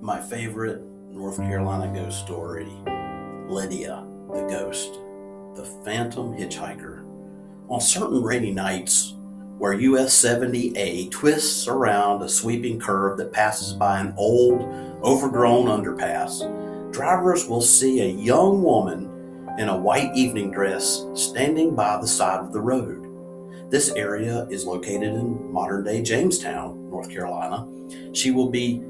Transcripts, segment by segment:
My favorite North Carolina ghost story Lydia, the ghost, the phantom hitchhiker. On certain rainy nights, where US 70A twists around a sweeping curve that passes by an old, overgrown underpass, drivers will see a young woman in a white evening dress standing by the side of the road. This area is located in modern day Jamestown, North Carolina. She will be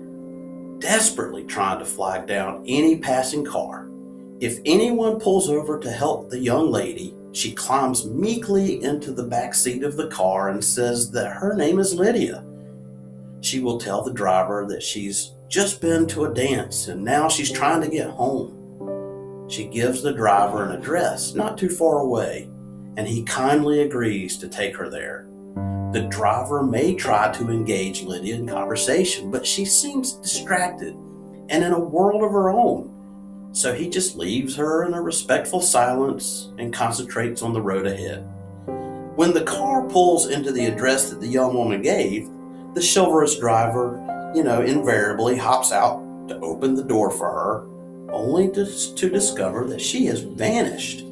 desperately trying to flag down any passing car. If anyone pulls over to help the young lady, she climbs meekly into the back seat of the car and says that her name is Lydia. She will tell the driver that she's just been to a dance and now she's trying to get home. She gives the driver an address not too far away, and he kindly agrees to take her there. The driver may try to engage Lydia in conversation, but she seems distracted and in a world of her own. So he just leaves her in a respectful silence and concentrates on the road ahead. When the car pulls into the address that the young woman gave, the chivalrous driver, you know, invariably hops out to open the door for her, only to, to discover that she has vanished.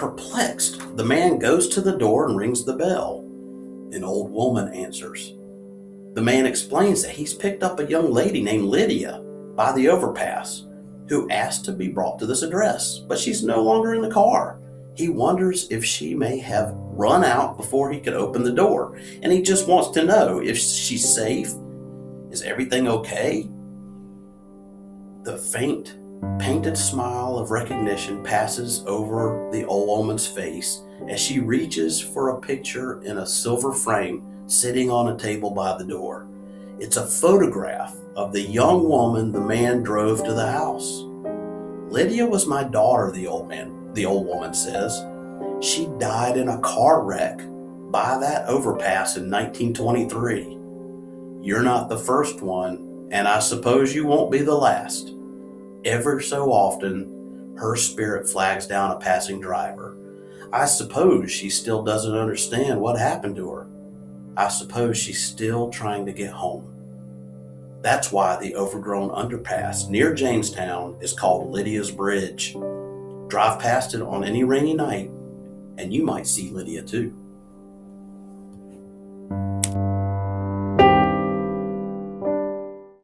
Perplexed, the man goes to the door and rings the bell. An old woman answers. The man explains that he's picked up a young lady named Lydia by the overpass who asked to be brought to this address, but she's no longer in the car. He wonders if she may have run out before he could open the door, and he just wants to know if she's safe. Is everything okay? The faint, painted smile of recognition passes over the old woman's face as she reaches for a picture in a silver frame sitting on a table by the door. It's a photograph of the young woman the man drove to the house. Lydia was my daughter, the old man, the old woman says. She died in a car wreck by that overpass in 1923. You're not the first one, and I suppose you won't be the last. Ever so often, her spirit flags down a passing driver. I suppose she still doesn't understand what happened to her. I suppose she's still trying to get home. That's why the overgrown underpass near Jamestown is called Lydia's Bridge. Drive past it on any rainy night, and you might see Lydia too.